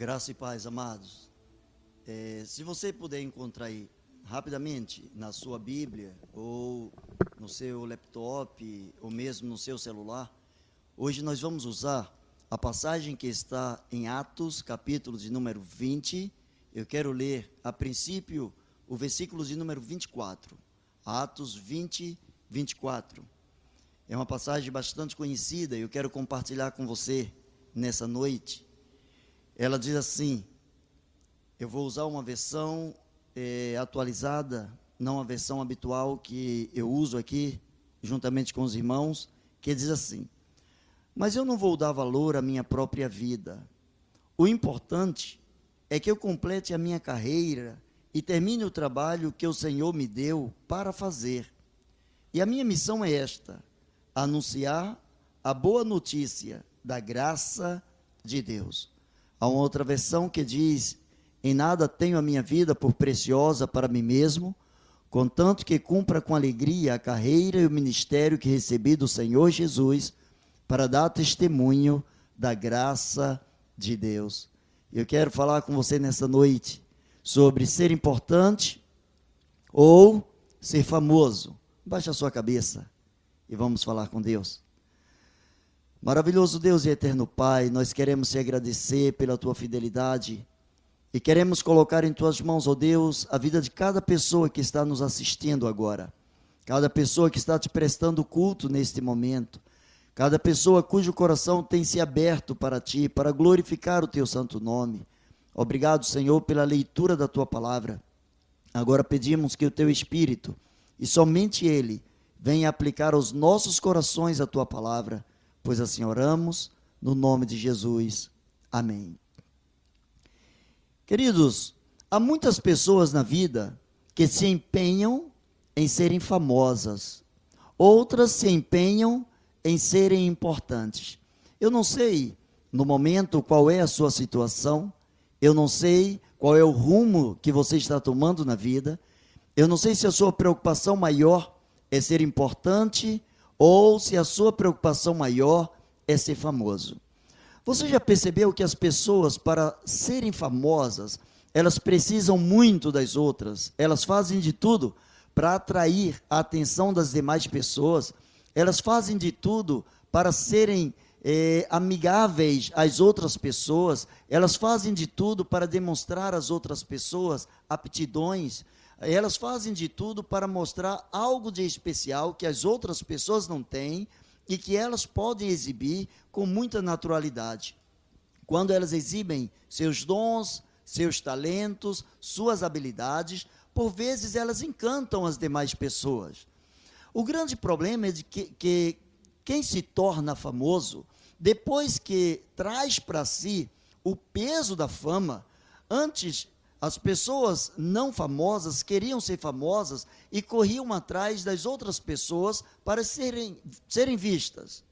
Graça e paz, amados. É, se você puder encontrar aí rapidamente na sua Bíblia ou no seu laptop ou mesmo no seu celular, hoje nós vamos usar a passagem que está em Atos, capítulo de número 20. Eu quero ler a princípio o versículo de número 24. Atos 20, 24. É uma passagem bastante conhecida e eu quero compartilhar com você nessa noite. Ela diz assim: eu vou usar uma versão é, atualizada, não a versão habitual que eu uso aqui, juntamente com os irmãos, que diz assim: Mas eu não vou dar valor à minha própria vida. O importante é que eu complete a minha carreira e termine o trabalho que o Senhor me deu para fazer. E a minha missão é esta: anunciar a boa notícia da graça de Deus. Há uma outra versão que diz: Em nada tenho a minha vida por preciosa para mim mesmo, contanto que cumpra com alegria a carreira e o ministério que recebi do Senhor Jesus, para dar testemunho da graça de Deus. Eu quero falar com você nessa noite sobre ser importante ou ser famoso. Baixe a sua cabeça e vamos falar com Deus. Maravilhoso Deus e eterno Pai, nós queremos te agradecer pela tua fidelidade e queremos colocar em tuas mãos, ó oh Deus, a vida de cada pessoa que está nos assistindo agora, cada pessoa que está te prestando culto neste momento, cada pessoa cujo coração tem se aberto para ti, para glorificar o teu santo nome. Obrigado, Senhor, pela leitura da tua palavra. Agora pedimos que o teu Espírito, e somente Ele, venha aplicar aos nossos corações a tua palavra pois assim oramos, no nome de Jesus. Amém. Queridos, há muitas pessoas na vida que se empenham em serem famosas, outras se empenham em serem importantes. Eu não sei no momento qual é a sua situação, eu não sei qual é o rumo que você está tomando na vida, eu não sei se a sua preocupação maior é ser importante ou se a sua preocupação maior é ser famoso. Você já percebeu que as pessoas, para serem famosas, elas precisam muito das outras, elas fazem de tudo para atrair a atenção das demais pessoas, elas fazem de tudo para serem é, amigáveis às outras pessoas, elas fazem de tudo para demonstrar às outras pessoas aptidões, elas fazem de tudo para mostrar algo de especial que as outras pessoas não têm e que elas podem exibir com muita naturalidade. Quando elas exibem seus dons, seus talentos, suas habilidades, por vezes elas encantam as demais pessoas. O grande problema é de que, que quem se torna famoso, depois que traz para si o peso da fama, antes as pessoas não famosas queriam ser famosas e corriam atrás das outras pessoas para serem, serem vistas.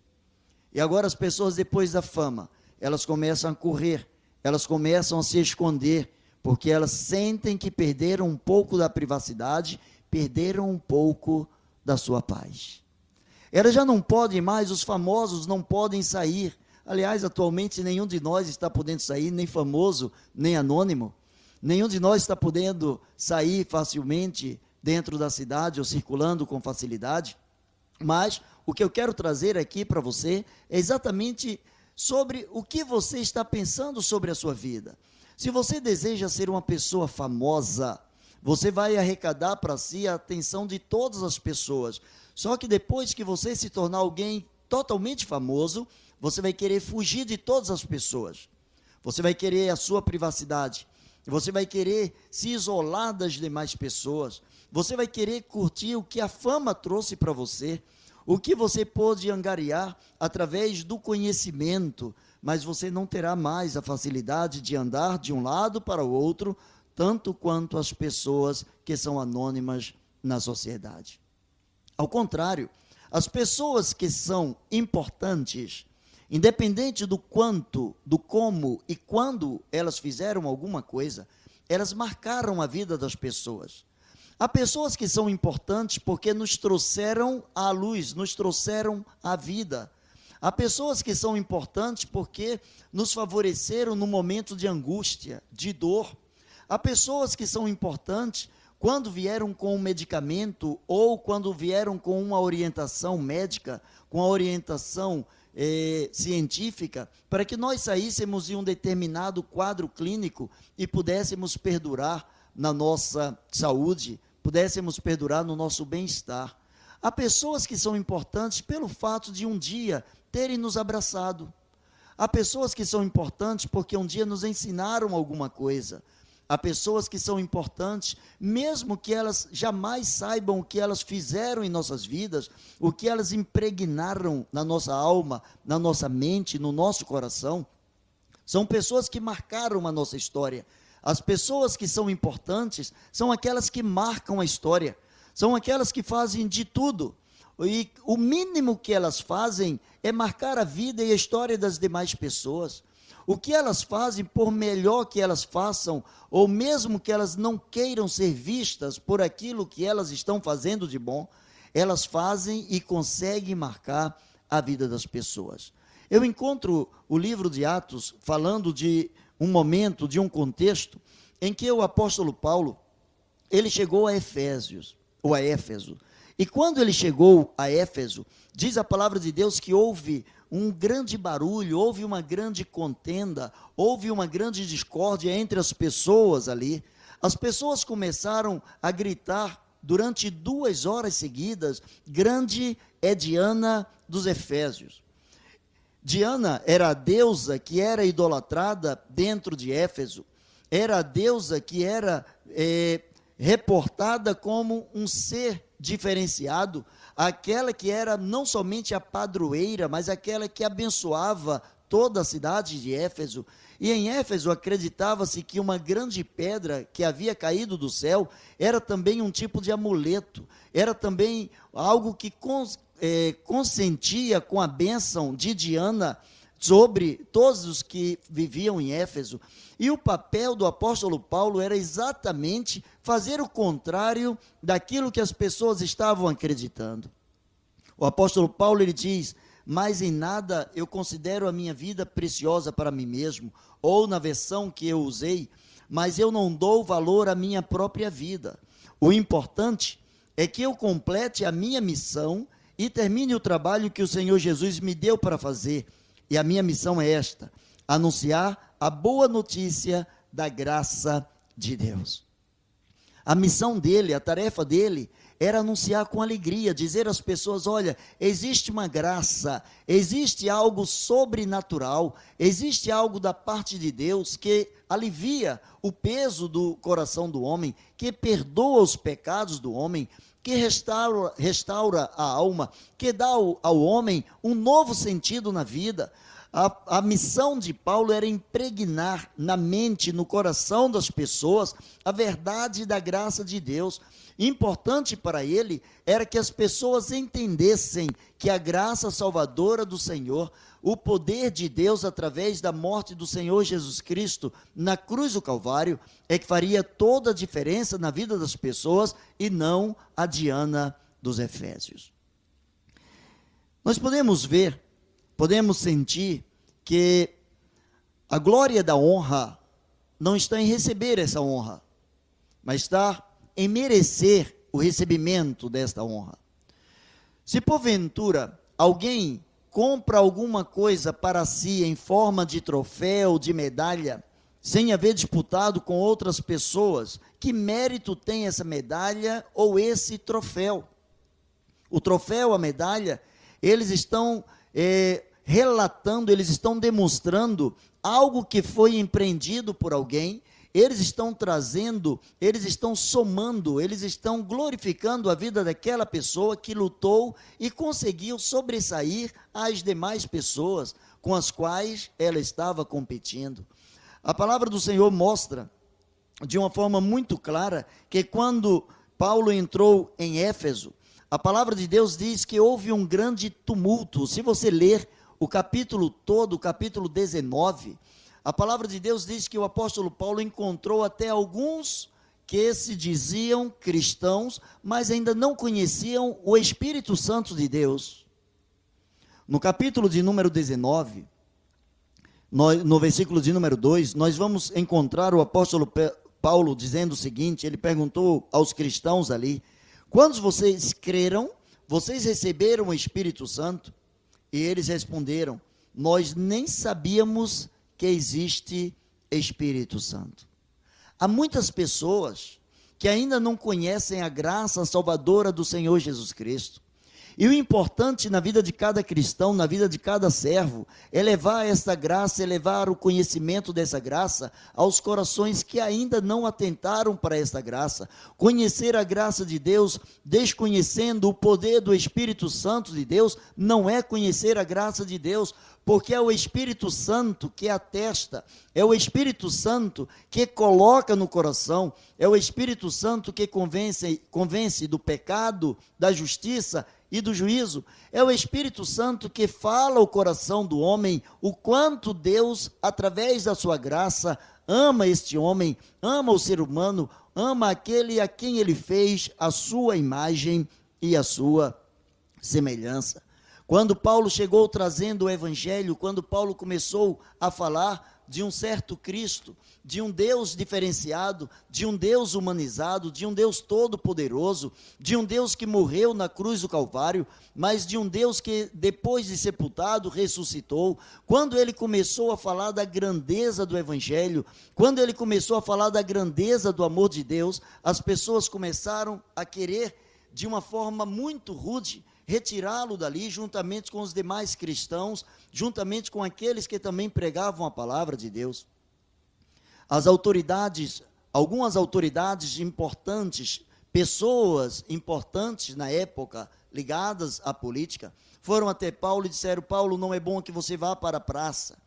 E agora as pessoas, depois da fama, elas começam a correr, elas começam a se esconder, porque elas sentem que perderam um pouco da privacidade, perderam um pouco da sua paz. Elas já não podem mais, os famosos não podem sair. Aliás, atualmente nenhum de nós está podendo sair, nem famoso, nem anônimo. Nenhum de nós está podendo sair facilmente dentro da cidade ou circulando com facilidade. Mas o que eu quero trazer aqui para você é exatamente sobre o que você está pensando sobre a sua vida. Se você deseja ser uma pessoa famosa, você vai arrecadar para si a atenção de todas as pessoas. Só que depois que você se tornar alguém totalmente famoso, você vai querer fugir de todas as pessoas. Você vai querer a sua privacidade. Você vai querer se isolar das demais pessoas. Você vai querer curtir o que a fama trouxe para você, o que você pôde angariar através do conhecimento, mas você não terá mais a facilidade de andar de um lado para o outro, tanto quanto as pessoas que são anônimas na sociedade. Ao contrário, as pessoas que são importantes, Independente do quanto, do como e quando elas fizeram alguma coisa, elas marcaram a vida das pessoas. Há pessoas que são importantes porque nos trouxeram à luz, nos trouxeram à vida. Há pessoas que são importantes porque nos favoreceram no momento de angústia, de dor. Há pessoas que são importantes quando vieram com um medicamento ou quando vieram com uma orientação médica, com a orientação eh, científica, para que nós saíssemos de um determinado quadro clínico e pudéssemos perdurar na nossa saúde, pudéssemos perdurar no nosso bem-estar. Há pessoas que são importantes pelo fato de um dia terem nos abraçado. Há pessoas que são importantes porque um dia nos ensinaram alguma coisa. Há pessoas que são importantes, mesmo que elas jamais saibam o que elas fizeram em nossas vidas, o que elas impregnaram na nossa alma, na nossa mente, no nosso coração. São pessoas que marcaram a nossa história. As pessoas que são importantes são aquelas que marcam a história, são aquelas que fazem de tudo. E o mínimo que elas fazem é marcar a vida e a história das demais pessoas. O que elas fazem, por melhor que elas façam, ou mesmo que elas não queiram ser vistas por aquilo que elas estão fazendo de bom, elas fazem e conseguem marcar a vida das pessoas. Eu encontro o livro de Atos falando de um momento, de um contexto, em que o apóstolo Paulo, ele chegou a Efésios, ou a Éfeso. E quando ele chegou a Éfeso, diz a palavra de Deus que houve um grande barulho, houve uma grande contenda, houve uma grande discórdia entre as pessoas ali. As pessoas começaram a gritar durante duas horas seguidas: Grande é Diana dos Efésios. Diana era a deusa que era idolatrada dentro de Éfeso, era a deusa que era é, reportada como um ser diferenciado, aquela que era não somente a padroeira, mas aquela que abençoava toda a cidade de Éfeso. E em Éfeso acreditava-se que uma grande pedra que havia caído do céu era também um tipo de amuleto, era também algo que é, consentia com a bênção de Diana sobre todos os que viviam em Éfeso. E o papel do apóstolo Paulo era exatamente fazer o contrário daquilo que as pessoas estavam acreditando. O apóstolo Paulo ele diz: "Mas em nada eu considero a minha vida preciosa para mim mesmo", ou na versão que eu usei, "mas eu não dou valor à minha própria vida. O importante é que eu complete a minha missão e termine o trabalho que o Senhor Jesus me deu para fazer. E a minha missão é esta: anunciar a boa notícia da graça de Deus. A missão dele, a tarefa dele, era anunciar com alegria, dizer às pessoas: olha, existe uma graça, existe algo sobrenatural, existe algo da parte de Deus que alivia o peso do coração do homem, que perdoa os pecados do homem, que restaura, restaura a alma, que dá ao, ao homem um novo sentido na vida. A, a, missão de Paulo era impregnar na mente, no coração das pessoas, a verdade da graça de Deus. Importante para ele era que as pessoas entendessem que a graça salvadora do Senhor, o poder de Deus através da morte do Senhor Jesus Cristo na cruz do Calvário, é que faria toda a diferença na vida das pessoas e não a Diana dos Efésios. Nós podemos ver podemos sentir que a glória da honra não está em receber essa honra, mas está em merecer o recebimento desta honra. Se porventura alguém compra alguma coisa para si em forma de troféu, de medalha, sem haver disputado com outras pessoas, que mérito tem essa medalha ou esse troféu? O troféu, a medalha, eles estão é, relatando, eles estão demonstrando algo que foi empreendido por alguém, eles estão trazendo, eles estão somando, eles estão glorificando a vida daquela pessoa que lutou e conseguiu sobressair as demais pessoas com as quais ela estava competindo. A palavra do Senhor mostra de uma forma muito clara que quando Paulo entrou em Éfeso, a palavra de Deus diz que houve um grande tumulto. Se você ler o capítulo todo, o capítulo 19, a palavra de Deus diz que o apóstolo Paulo encontrou até alguns que se diziam cristãos, mas ainda não conheciam o Espírito Santo de Deus. No capítulo de número 19, no, versículo de número 2, nós vamos encontrar o apóstolo Paulo dizendo o seguinte: ele perguntou aos cristãos ali, quando vocês creram, vocês receberam o Espírito Santo? E eles responderam: Nós nem sabíamos que existe Espírito Santo. Há muitas pessoas que ainda não conhecem a graça salvadora do Senhor Jesus Cristo. E o importante na vida de cada cristão, na vida de cada servo, é levar esta graça, é levar o conhecimento dessa graça aos corações que ainda não atentaram para esta graça. Conhecer a graça de Deus, desconhecendo o poder do Espírito Santo de Deus, não é conhecer a graça de Deus, porque é o Espírito Santo que atesta, é o Espírito Santo que coloca no coração, é o Espírito Santo que convence, convence do pecado, da justiça e do juízo. É o Espírito Santo que fala ao coração do homem o quanto Deus, através da sua graça, ama este homem, ama o ser humano, ama aquele a quem ele fez a sua imagem e a sua semelhança. Quando Paulo chegou trazendo o evangelho, quando Paulo começou a falar de um certo Cristo, de um Deus diferenciado, de um Deus humanizado, de um Deus todo-poderoso, de um Deus que morreu na cruz do Calvário, mas de um Deus que, depois de sepultado, ressuscitou. Quando ele começou a falar da grandeza do Evangelho, quando ele começou a falar da grandeza do amor de Deus, as pessoas começaram a querer, de uma forma muito rude, retirá-lo dali, juntamente com os demais cristãos, juntamente com aqueles que também pregavam a palavra de Deus. As autoridades, algumas autoridades importantes, pessoas importantes na época, ligadas à política, foram até Paulo e disseram: Paulo, não é bom que você vá para a praça.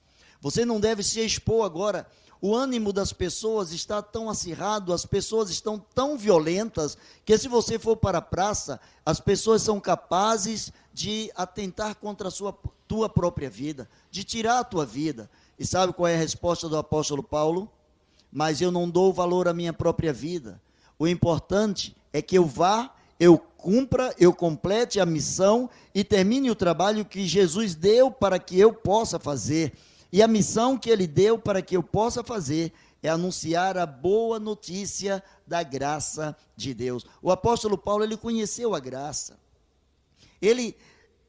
Você não deve se expor agora o ânimo das pessoas está tão acirrado, as pessoas estão tão violentas, que se você for para a praça, as pessoas são capazes de atentar contra a sua, tua própria vida, de tirar a tua vida. E sabe qual é a resposta do apóstolo Paulo? Mas eu não dou valor à minha própria vida. O importante é que eu vá, eu cumpra, eu complete a missão e termine o trabalho que Jesus deu para que eu possa fazer. E a missão que ele deu para que eu possa fazer é anunciar a boa notícia da graça de Deus. O apóstolo Paulo, ele conheceu a graça. Ele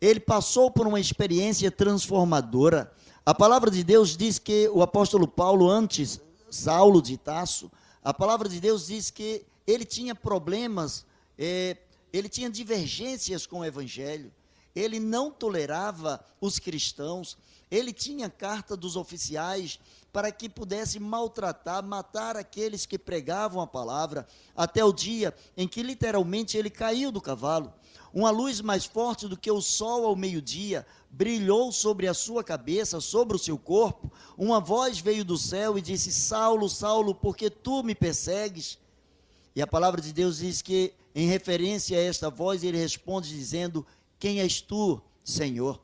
ele passou por uma experiência transformadora. A palavra de Deus diz que o apóstolo Paulo antes Saulo de Tasso, a palavra de Deus diz que ele tinha problemas, é, ele tinha divergências com o evangelho ele não tolerava os cristãos, ele tinha carta dos oficiais para que pudesse maltratar, matar aqueles que pregavam a palavra, até o dia em que literalmente ele caiu do cavalo. Uma luz mais forte do que o sol ao meio-dia brilhou sobre a sua cabeça, sobre o seu corpo. Uma voz veio do céu e disse: Saulo, Saulo, por que tu me persegues? E a palavra de Deus diz que, em referência a esta voz, ele responde dizendo: quem és tu, Senhor?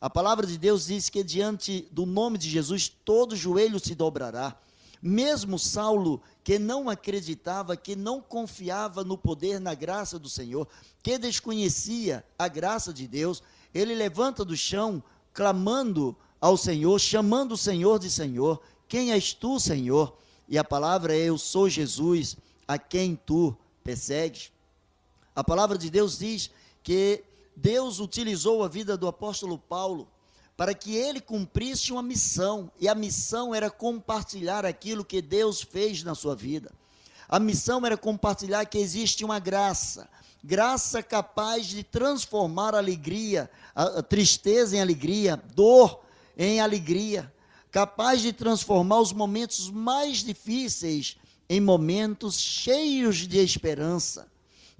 A palavra de Deus diz que diante do nome de Jesus todo joelho se dobrará. Mesmo Saulo, que não acreditava, que não confiava no poder, na graça do Senhor, que desconhecia a graça de Deus, ele levanta do chão, clamando ao Senhor, chamando o Senhor de Senhor. Quem és tu, Senhor? E a palavra é: Eu sou Jesus, a quem tu persegues. A palavra de Deus diz que Deus utilizou a vida do apóstolo Paulo para que ele cumprisse uma missão, e a missão era compartilhar aquilo que Deus fez na sua vida. A missão era compartilhar que existe uma graça, graça capaz de transformar a alegria, a tristeza em alegria, dor em alegria, capaz de transformar os momentos mais difíceis em momentos cheios de esperança.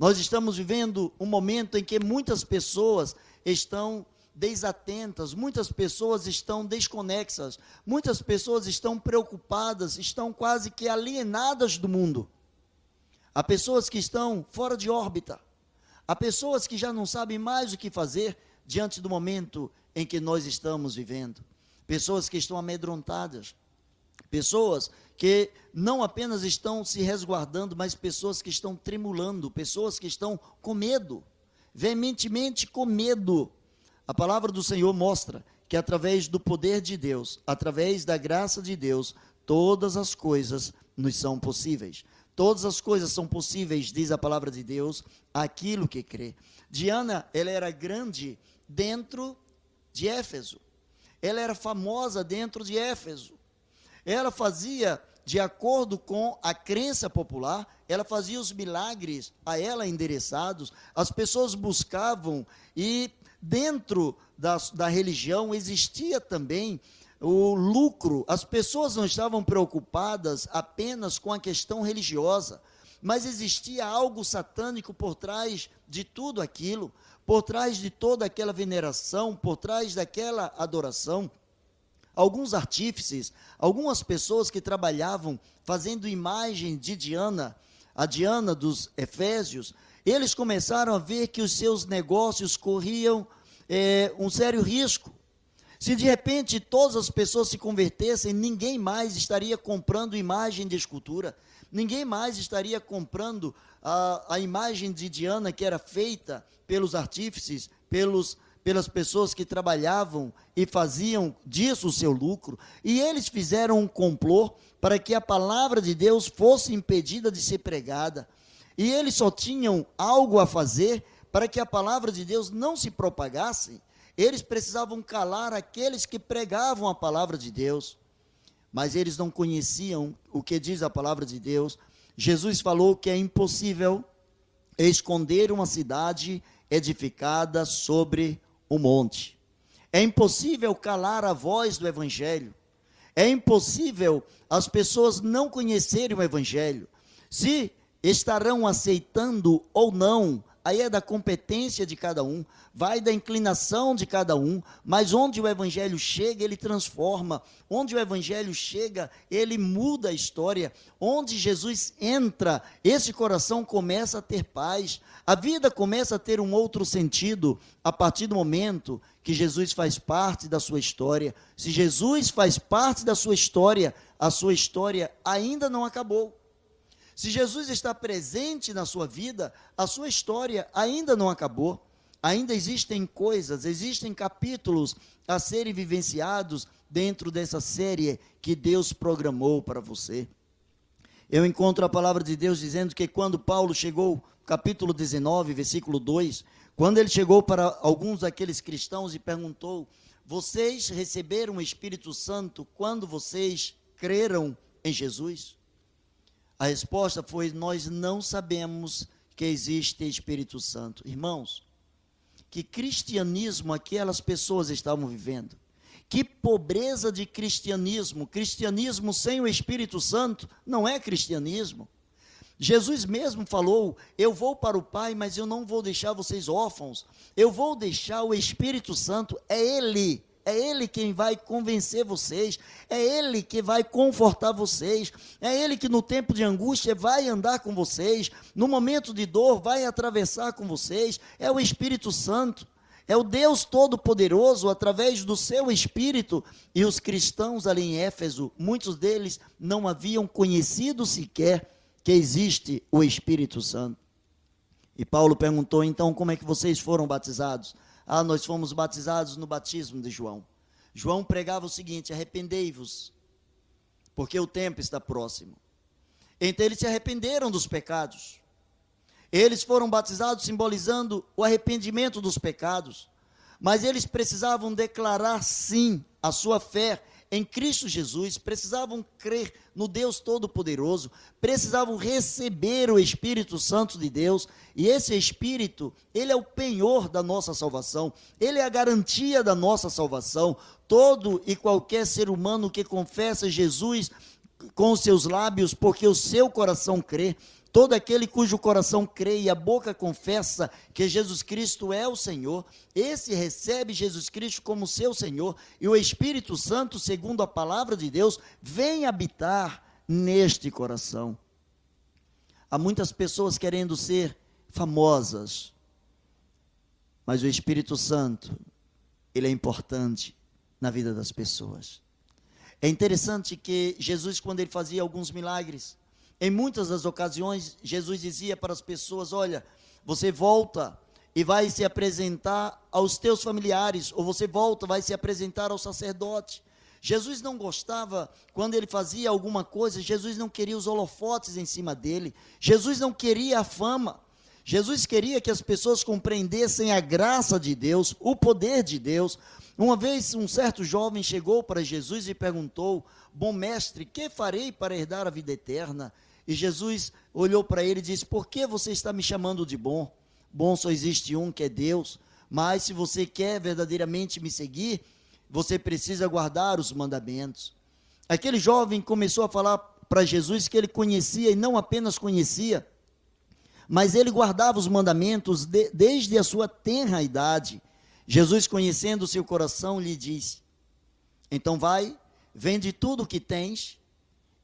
Nós estamos vivendo um momento em que muitas pessoas estão desatentas, muitas pessoas estão desconexas, muitas pessoas estão preocupadas, estão quase que alienadas do mundo. Há pessoas que estão fora de órbita, há pessoas que já não sabem mais o que fazer diante do momento em que nós estamos vivendo, pessoas que estão amedrontadas, pessoas que não apenas estão se resguardando, mas pessoas que estão tremulando, pessoas que estão com medo, veementemente com medo. A palavra do Senhor mostra que através do poder de Deus, através da graça de Deus, todas as coisas nos são possíveis. Todas as coisas são possíveis, diz a palavra de Deus, aquilo que crê. Diana, ela era grande dentro de Éfeso. Ela era famosa dentro de Éfeso. Ela fazia, de acordo com a crença popular, ela fazia os milagres a ela endereçados. As pessoas buscavam e dentro da, da religião existia também o lucro. As pessoas não estavam preocupadas apenas com a questão religiosa, mas existia algo satânico por trás de tudo aquilo, por trás de toda aquela veneração, por trás daquela adoração. Alguns artífices, algumas pessoas que trabalhavam fazendo imagem de Diana, a Diana dos Efésios, eles começaram a ver que os seus negócios corriam é, um sério risco. Se de repente todas as pessoas se convertessem, ninguém mais estaria comprando imagem de escultura, ninguém mais estaria comprando a, a imagem de Diana que era feita pelos artífices, pelos, pelas pessoas que trabalhavam e faziam disso o seu lucro. E eles fizeram um complô para que a palavra de Deus fosse impedida de ser pregada. E eles só tinham algo a fazer para que a palavra de Deus não se propagasse eles precisavam calar aqueles que pregavam a palavra de Deus, mas eles não conheciam o que diz a palavra de Deus. Jesus falou que é impossível esconder uma cidade edificada sobre o monte. É impossível calar a voz do evangelho. É impossível as pessoas não conhecerem o evangelho. Se estarão aceitando ou não aí é da competência de cada um, vai da inclinação de cada um, mas onde o evangelho chega, ele transforma. Onde o evangelho chega, ele muda a história. Onde Jesus entra, esse coração começa a ter paz. A vida começa a ter um outro sentido a partir do momento que Jesus faz parte da sua história. Se Jesus faz parte da sua história, a sua história ainda não acabou. Se Jesus está presente na sua vida, a sua história ainda não acabou. Ainda existem coisas, existem capítulos a serem vivenciados dentro dessa série que Deus programou para você. Eu encontro a palavra de Deus dizendo que quando Paulo chegou, capítulo 19, versículo 2, quando ele chegou para alguns daqueles cristãos e perguntou: Vocês receberam o Espírito Santo quando vocês creram em Jesus? A resposta foi: Nós não sabemos que existe Espírito Santo. Irmãos, que cristianismo aquelas pessoas estavam vivendo. Que pobreza de cristianismo. Cristianismo sem o Espírito Santo não é cristianismo. Jesus mesmo falou: Eu vou para o Pai, mas eu não vou deixar vocês órfãos. Eu vou deixar o Espírito Santo. É Ele é Ele quem vai convencer vocês, é Ele que vai confortar vocês, é Ele que no tempo de angústia vai andar com vocês, no momento de dor vai atravessar com vocês, é o Espírito Santo. É o Deus Todo-Poderoso, através do seu Espírito. E os cristãos ali em Éfeso, muitos deles não haviam conhecido sequer que existe o Espírito Santo. E Paulo perguntou: então, como é que vocês foram batizados? Ah, nós fomos batizados no batismo de João. João pregava o seguinte: arrependei-vos, porque o tempo está próximo. Então eles se arrependeram dos pecados. Eles foram batizados simbolizando o arrependimento dos pecados. Mas eles precisavam declarar sim a sua fé em Cristo Jesus, precisavam crer no Deus Todo-Poderoso, precisavam receber o Espírito Santo de Deus, e esse Espírito, ele é o penhor da nossa salvação, ele é a garantia da nossa salvação. Todo e qualquer ser humano que confessa Jesus com os seus lábios, porque o seu coração crê, Todo aquele cujo coração crê e a boca confessa que Jesus Cristo é o Senhor, esse recebe Jesus Cristo como seu Senhor, e o Espírito Santo, segundo a palavra de Deus, vem habitar neste coração. Há muitas pessoas querendo ser famosas, mas o Espírito Santo, ele é importante na vida das pessoas. É interessante que Jesus, quando ele fazia alguns milagres, em muitas das ocasiões, Jesus dizia para as pessoas: Olha, você volta e vai se apresentar aos teus familiares, ou você volta, vai se apresentar ao sacerdote. Jesus não gostava quando ele fazia alguma coisa, Jesus não queria os holofotes em cima dele, Jesus não queria a fama. Jesus queria que as pessoas compreendessem a graça de Deus, o poder de Deus. Uma vez, um certo jovem chegou para Jesus e perguntou: Bom mestre, que farei para herdar a vida eterna? E Jesus olhou para ele e disse: Por que você está me chamando de bom? Bom só existe um que é Deus. Mas se você quer verdadeiramente me seguir, você precisa guardar os mandamentos. Aquele jovem começou a falar para Jesus que ele conhecia e não apenas conhecia, mas ele guardava os mandamentos de, desde a sua tenra idade. Jesus, conhecendo o seu coração, lhe disse: Então vai, vende tudo o que tens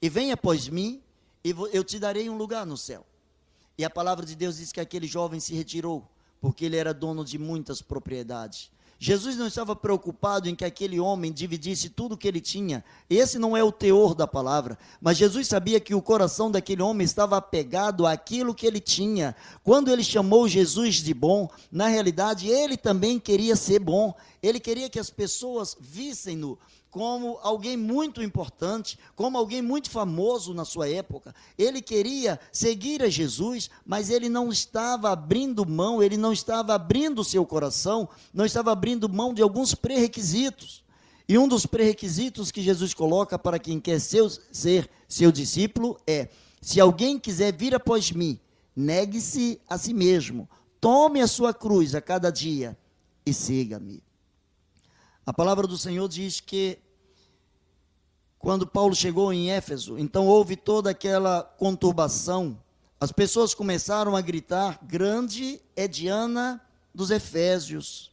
e venha após mim, e eu te darei um lugar no céu. E a palavra de Deus diz que aquele jovem se retirou, porque ele era dono de muitas propriedades. Jesus não estava preocupado em que aquele homem dividisse tudo o que ele tinha. Esse não é o teor da palavra. Mas Jesus sabia que o coração daquele homem estava apegado àquilo que ele tinha. Quando ele chamou Jesus de bom, na realidade ele também queria ser bom. Ele queria que as pessoas vissem-no como alguém muito importante, como alguém muito famoso na sua época. Ele queria seguir a Jesus, mas ele não estava abrindo mão, ele não estava abrindo seu coração, não estava abrindo mão de alguns pré-requisitos. E um dos pré-requisitos que Jesus coloca para quem quer seu, ser seu discípulo é: se alguém quiser vir após mim, negue-se a si mesmo, tome a sua cruz a cada dia e siga-me. A palavra do Senhor diz que quando Paulo chegou em Éfeso, então houve toda aquela conturbação. As pessoas começaram a gritar: Grande é Diana dos Efésios.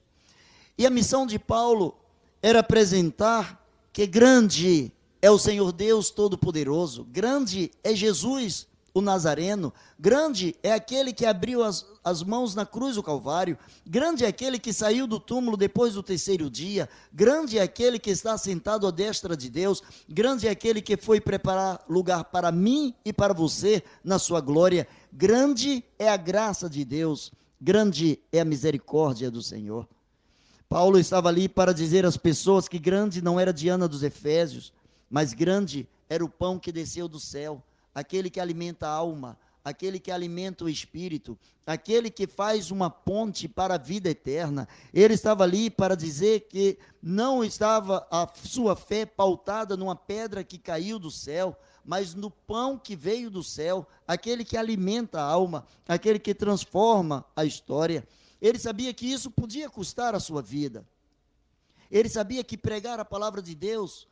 E a missão de Paulo era apresentar que grande é o Senhor Deus Todo-Poderoso, grande é Jesus, o Nazareno. Grande é aquele que abriu as, as mãos na cruz do Calvário. Grande é aquele que saiu do túmulo depois do terceiro dia. Grande é aquele que está sentado à destra de Deus. Grande é aquele que foi preparar lugar para mim e para você na sua glória. Grande é a graça de Deus. Grande é a misericórdia do Senhor. Paulo estava ali para dizer às pessoas que grande não era Diana dos Efésios, mas grande era o pão que desceu do céu aquele que alimenta a alma, aquele que alimenta o espírito, aquele que faz uma ponte para a vida eterna. Ele estava ali para dizer que não estava a sua fé pautada numa pedra que caiu do céu, mas no pão que veio do céu, aquele que alimenta a alma, aquele que transforma a história. Ele sabia que isso podia custar a sua vida. Ele sabia que pregar a palavra de Deus,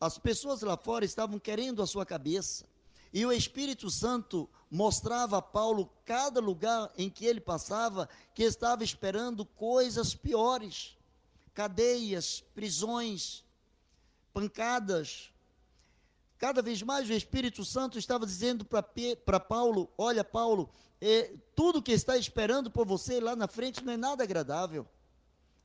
as pessoas lá fora estavam querendo a sua cabeça. E o Espírito Santo mostrava a Paulo cada lugar em que ele passava que estava esperando coisas piores cadeias, prisões, pancadas. Cada vez mais o Espírito Santo estava dizendo para Paulo: Olha, Paulo, é, tudo que está esperando por você lá na frente não é nada agradável,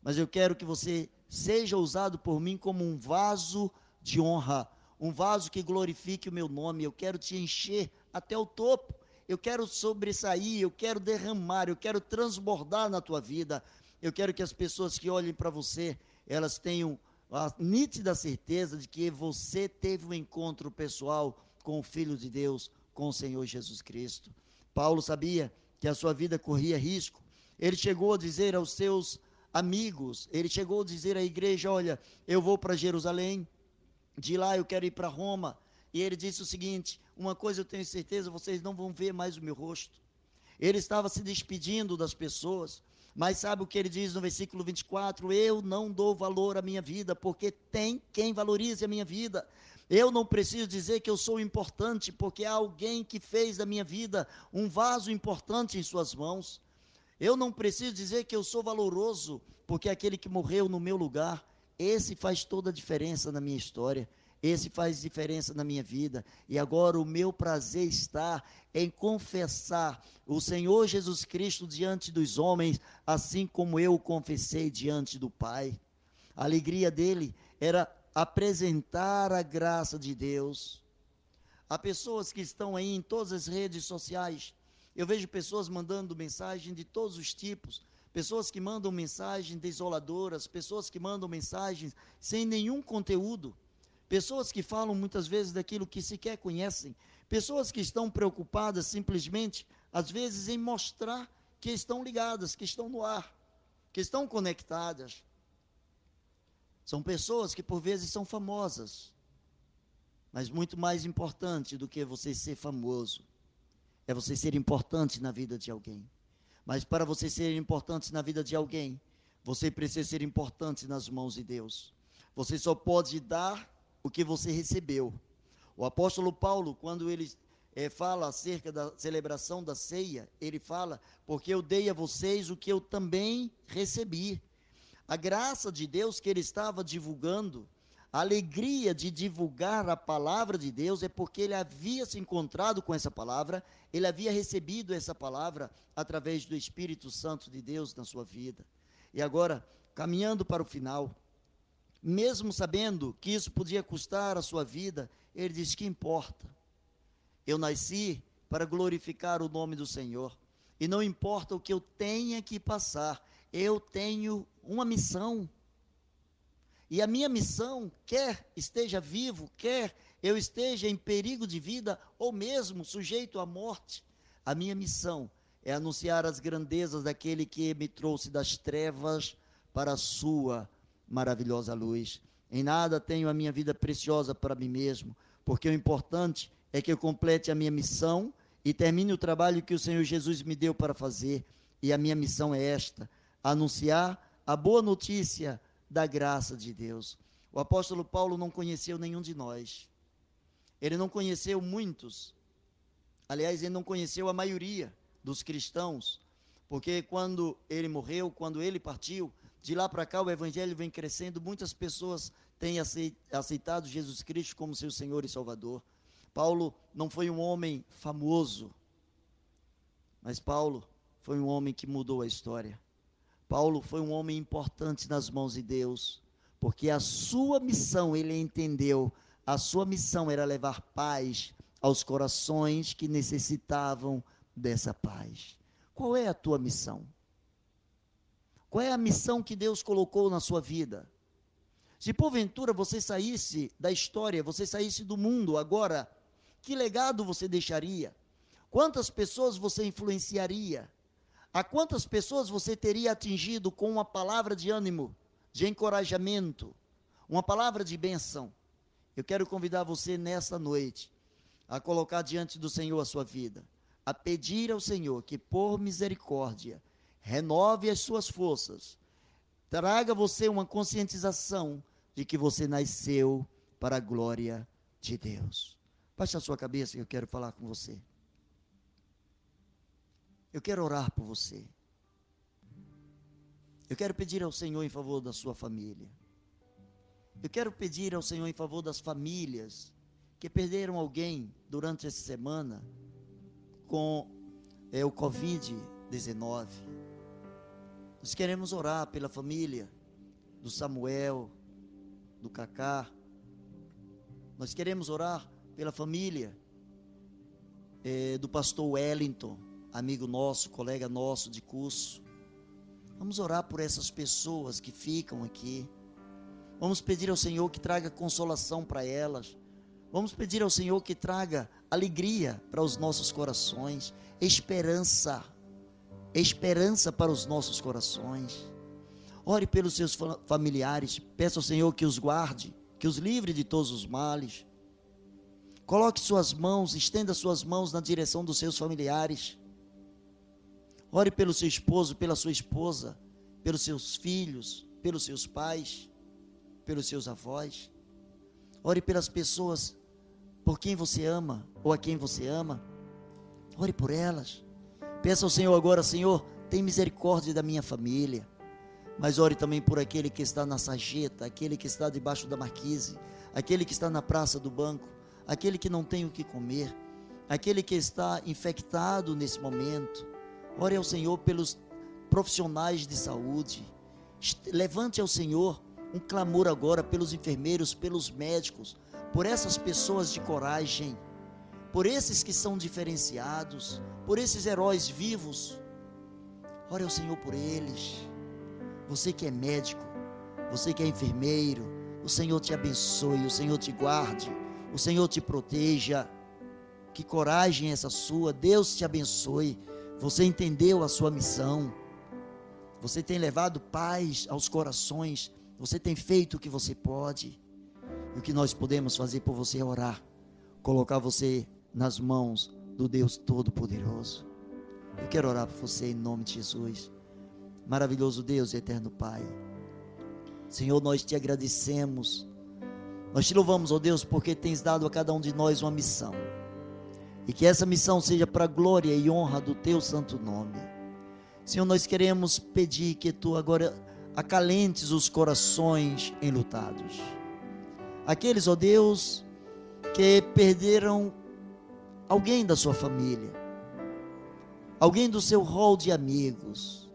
mas eu quero que você seja usado por mim como um vaso de honra um vaso que glorifique o meu nome. Eu quero te encher até o topo. Eu quero sobressair, eu quero derramar, eu quero transbordar na tua vida. Eu quero que as pessoas que olhem para você, elas tenham a nítida certeza de que você teve um encontro pessoal com o Filho de Deus, com o Senhor Jesus Cristo. Paulo sabia que a sua vida corria risco. Ele chegou a dizer aos seus amigos, ele chegou a dizer à igreja: Olha, eu vou para Jerusalém, de lá eu quero ir para Roma. E ele disse o seguinte: Uma coisa eu tenho certeza, vocês não vão ver mais o meu rosto. Ele estava se despedindo das pessoas, mas sabe o que ele diz no versículo 24? Eu não dou valor à minha vida, porque tem quem valorize a minha vida. Eu não preciso dizer que eu sou importante, porque há alguém que fez da minha vida um vaso importante em suas mãos. Eu não preciso dizer que eu sou valoroso, porque aquele que morreu no meu lugar esse faz toda a diferença na minha história. Esse faz diferença na minha vida. E agora o meu prazer está em confessar o Senhor Jesus Cristo diante dos homens, assim como eu o confessei diante do Pai. A alegria dele era apresentar a graça de Deus. Há pessoas que estão aí em todas as redes sociais. Eu vejo pessoas mandando mensagem de todos os tipos, pessoas que mandam mensagens desoladoras, pessoas que mandam mensagens sem nenhum conteúdo, pessoas que falam muitas vezes daquilo que sequer conhecem, pessoas que estão preocupadas simplesmente, às vezes, em mostrar que estão ligadas, que estão no ar, que estão conectadas. São pessoas que por vezes são famosas, mas muito mais importante do que você ser famoso é você ser importante na vida de alguém. Mas para você ser importante na vida de alguém, você precisa ser importante nas mãos de Deus. Você só pode dar o que você recebeu. O apóstolo Paulo, quando ele é, fala acerca da celebração da ceia, ele fala: Porque eu dei a vocês o que eu também recebi. A graça de Deus que ele estava divulgando a alegria de divulgar a palavra de Deus é porque ele havia se encontrado com essa palavra, ele havia recebido essa palavra através do Espírito Santo de Deus na sua vida. E agora, caminhando para o final, mesmo sabendo que isso podia custar a sua vida, ele diz: Que importa? Eu nasci para glorificar o nome do Senhor, e não importa o que eu tenha que passar, eu tenho uma missão e a minha missão, quer esteja vivo, quer eu esteja em perigo de vida ou mesmo sujeito à morte, a minha missão é anunciar as grandezas daquele que me trouxe das trevas para a sua maravilhosa luz. Em nada tenho a minha vida preciosa para mim mesmo, porque o importante é que eu complete a minha missão e termine o trabalho que o Senhor Jesus me deu para fazer. E a minha missão é esta: anunciar a boa notícia da graça de Deus. O apóstolo Paulo não conheceu nenhum de nós. Ele não conheceu muitos. Aliás, ele não conheceu a maioria dos cristãos, porque quando ele morreu, quando ele partiu, de lá para cá o evangelho vem crescendo, muitas pessoas têm aceitado Jesus Cristo como seu Senhor e Salvador. Paulo não foi um homem famoso, mas Paulo foi um homem que mudou a história. Paulo foi um homem importante nas mãos de Deus, porque a sua missão, ele entendeu, a sua missão era levar paz aos corações que necessitavam dessa paz. Qual é a tua missão? Qual é a missão que Deus colocou na sua vida? Se porventura você saísse da história, você saísse do mundo agora, que legado você deixaria? Quantas pessoas você influenciaria? A quantas pessoas você teria atingido com uma palavra de ânimo, de encorajamento, uma palavra de bênção? Eu quero convidar você nesta noite a colocar diante do Senhor a sua vida, a pedir ao Senhor que, por misericórdia, renove as suas forças, traga você uma conscientização de que você nasceu para a glória de Deus. Baixe a sua cabeça que eu quero falar com você. Eu quero orar por você. Eu quero pedir ao Senhor em favor da sua família. Eu quero pedir ao Senhor em favor das famílias que perderam alguém durante essa semana com é, o Covid-19. Nós queremos orar pela família do Samuel, do Cacá. Nós queremos orar pela família é, do pastor Wellington amigo nosso, colega nosso de curso. Vamos orar por essas pessoas que ficam aqui. Vamos pedir ao Senhor que traga consolação para elas. Vamos pedir ao Senhor que traga alegria para os nossos corações, esperança, esperança para os nossos corações. Ore pelos seus familiares, peça ao Senhor que os guarde, que os livre de todos os males. Coloque suas mãos, estenda suas mãos na direção dos seus familiares. Ore pelo seu esposo, pela sua esposa, pelos seus filhos, pelos seus pais, pelos seus avós. Ore pelas pessoas por quem você ama ou a quem você ama. Ore por elas. Peça ao Senhor agora, Senhor, tem misericórdia da minha família. Mas ore também por aquele que está na sarjeta, aquele que está debaixo da marquise, aquele que está na praça do banco, aquele que não tem o que comer, aquele que está infectado nesse momento Ore ao Senhor pelos profissionais de saúde. Levante ao Senhor um clamor agora pelos enfermeiros, pelos médicos, por essas pessoas de coragem, por esses que são diferenciados, por esses heróis vivos. Ore ao Senhor por eles. Você que é médico, você que é enfermeiro, o Senhor te abençoe, o Senhor te guarde, o Senhor te proteja. Que coragem essa sua, Deus te abençoe. Você entendeu a sua missão. Você tem levado paz aos corações. Você tem feito o que você pode. E o que nós podemos fazer por você é orar. Colocar você nas mãos do Deus Todo-Poderoso. Eu quero orar por você em nome de Jesus. Maravilhoso Deus, eterno Pai. Senhor, nós te agradecemos. Nós te louvamos, ó oh Deus, porque tens dado a cada um de nós uma missão. E que essa missão seja para a glória e honra do teu santo nome. Senhor, nós queremos pedir que tu agora acalentes os corações enlutados. Aqueles, ó Deus, que perderam alguém da sua família, alguém do seu rol de amigos,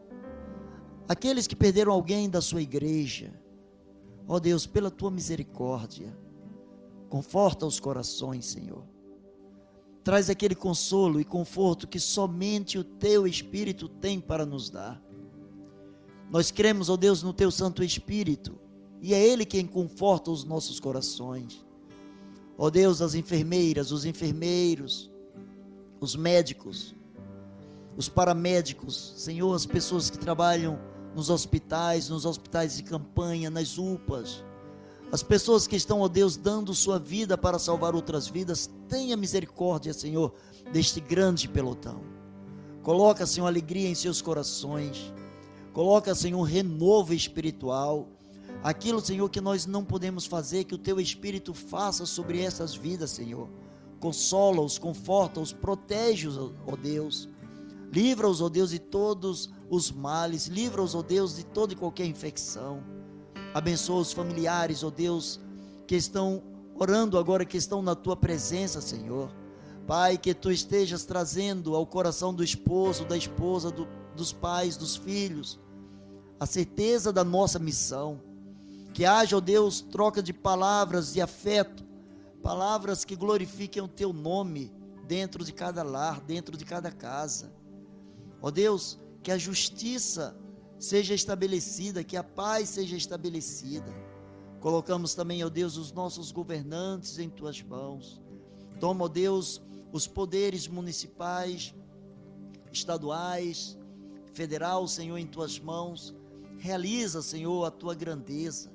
aqueles que perderam alguém da sua igreja. Ó Deus, pela tua misericórdia, conforta os corações, Senhor traz aquele consolo e conforto que somente o teu Espírito tem para nos dar. Nós cremos, ó Deus, no teu Santo Espírito, e é Ele quem conforta os nossos corações. Ó Deus, as enfermeiras, os enfermeiros, os médicos, os paramédicos, Senhor, as pessoas que trabalham nos hospitais, nos hospitais de campanha, nas UPAs, as pessoas que estão, ó Deus, dando sua vida para salvar outras vidas, tenha misericórdia, Senhor, deste grande pelotão. Coloca, Senhor, alegria em seus corações. Coloca, Senhor, renovo espiritual. Aquilo, Senhor, que nós não podemos fazer, que o Teu Espírito faça sobre essas vidas, Senhor. Consola-os, conforta-os, protege-os, ó Deus. Livra-os, ó Deus, de todos os males. Livra-os, ó Deus, de toda e qualquer infecção. Abençoa os familiares, ó oh Deus, que estão orando agora, que estão na tua presença, Senhor. Pai, que tu estejas trazendo ao coração do esposo, da esposa, do, dos pais, dos filhos, a certeza da nossa missão. Que haja, ó oh Deus, troca de palavras de afeto, palavras que glorifiquem o teu nome dentro de cada lar, dentro de cada casa. Ó oh Deus, que a justiça seja estabelecida, que a paz seja estabelecida. Colocamos também, ó Deus, os nossos governantes em tuas mãos. Toma, ó Deus, os poderes municipais, estaduais, federal, Senhor, em tuas mãos. Realiza, Senhor, a tua grandeza.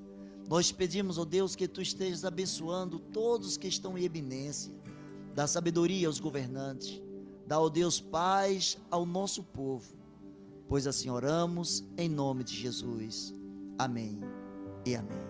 Nós pedimos, ó Deus, que tu estejas abençoando todos que estão em eminência. Dá sabedoria aos governantes. Dá, ó Deus, paz ao nosso povo pois assim oramos em nome de Jesus. Amém e amém.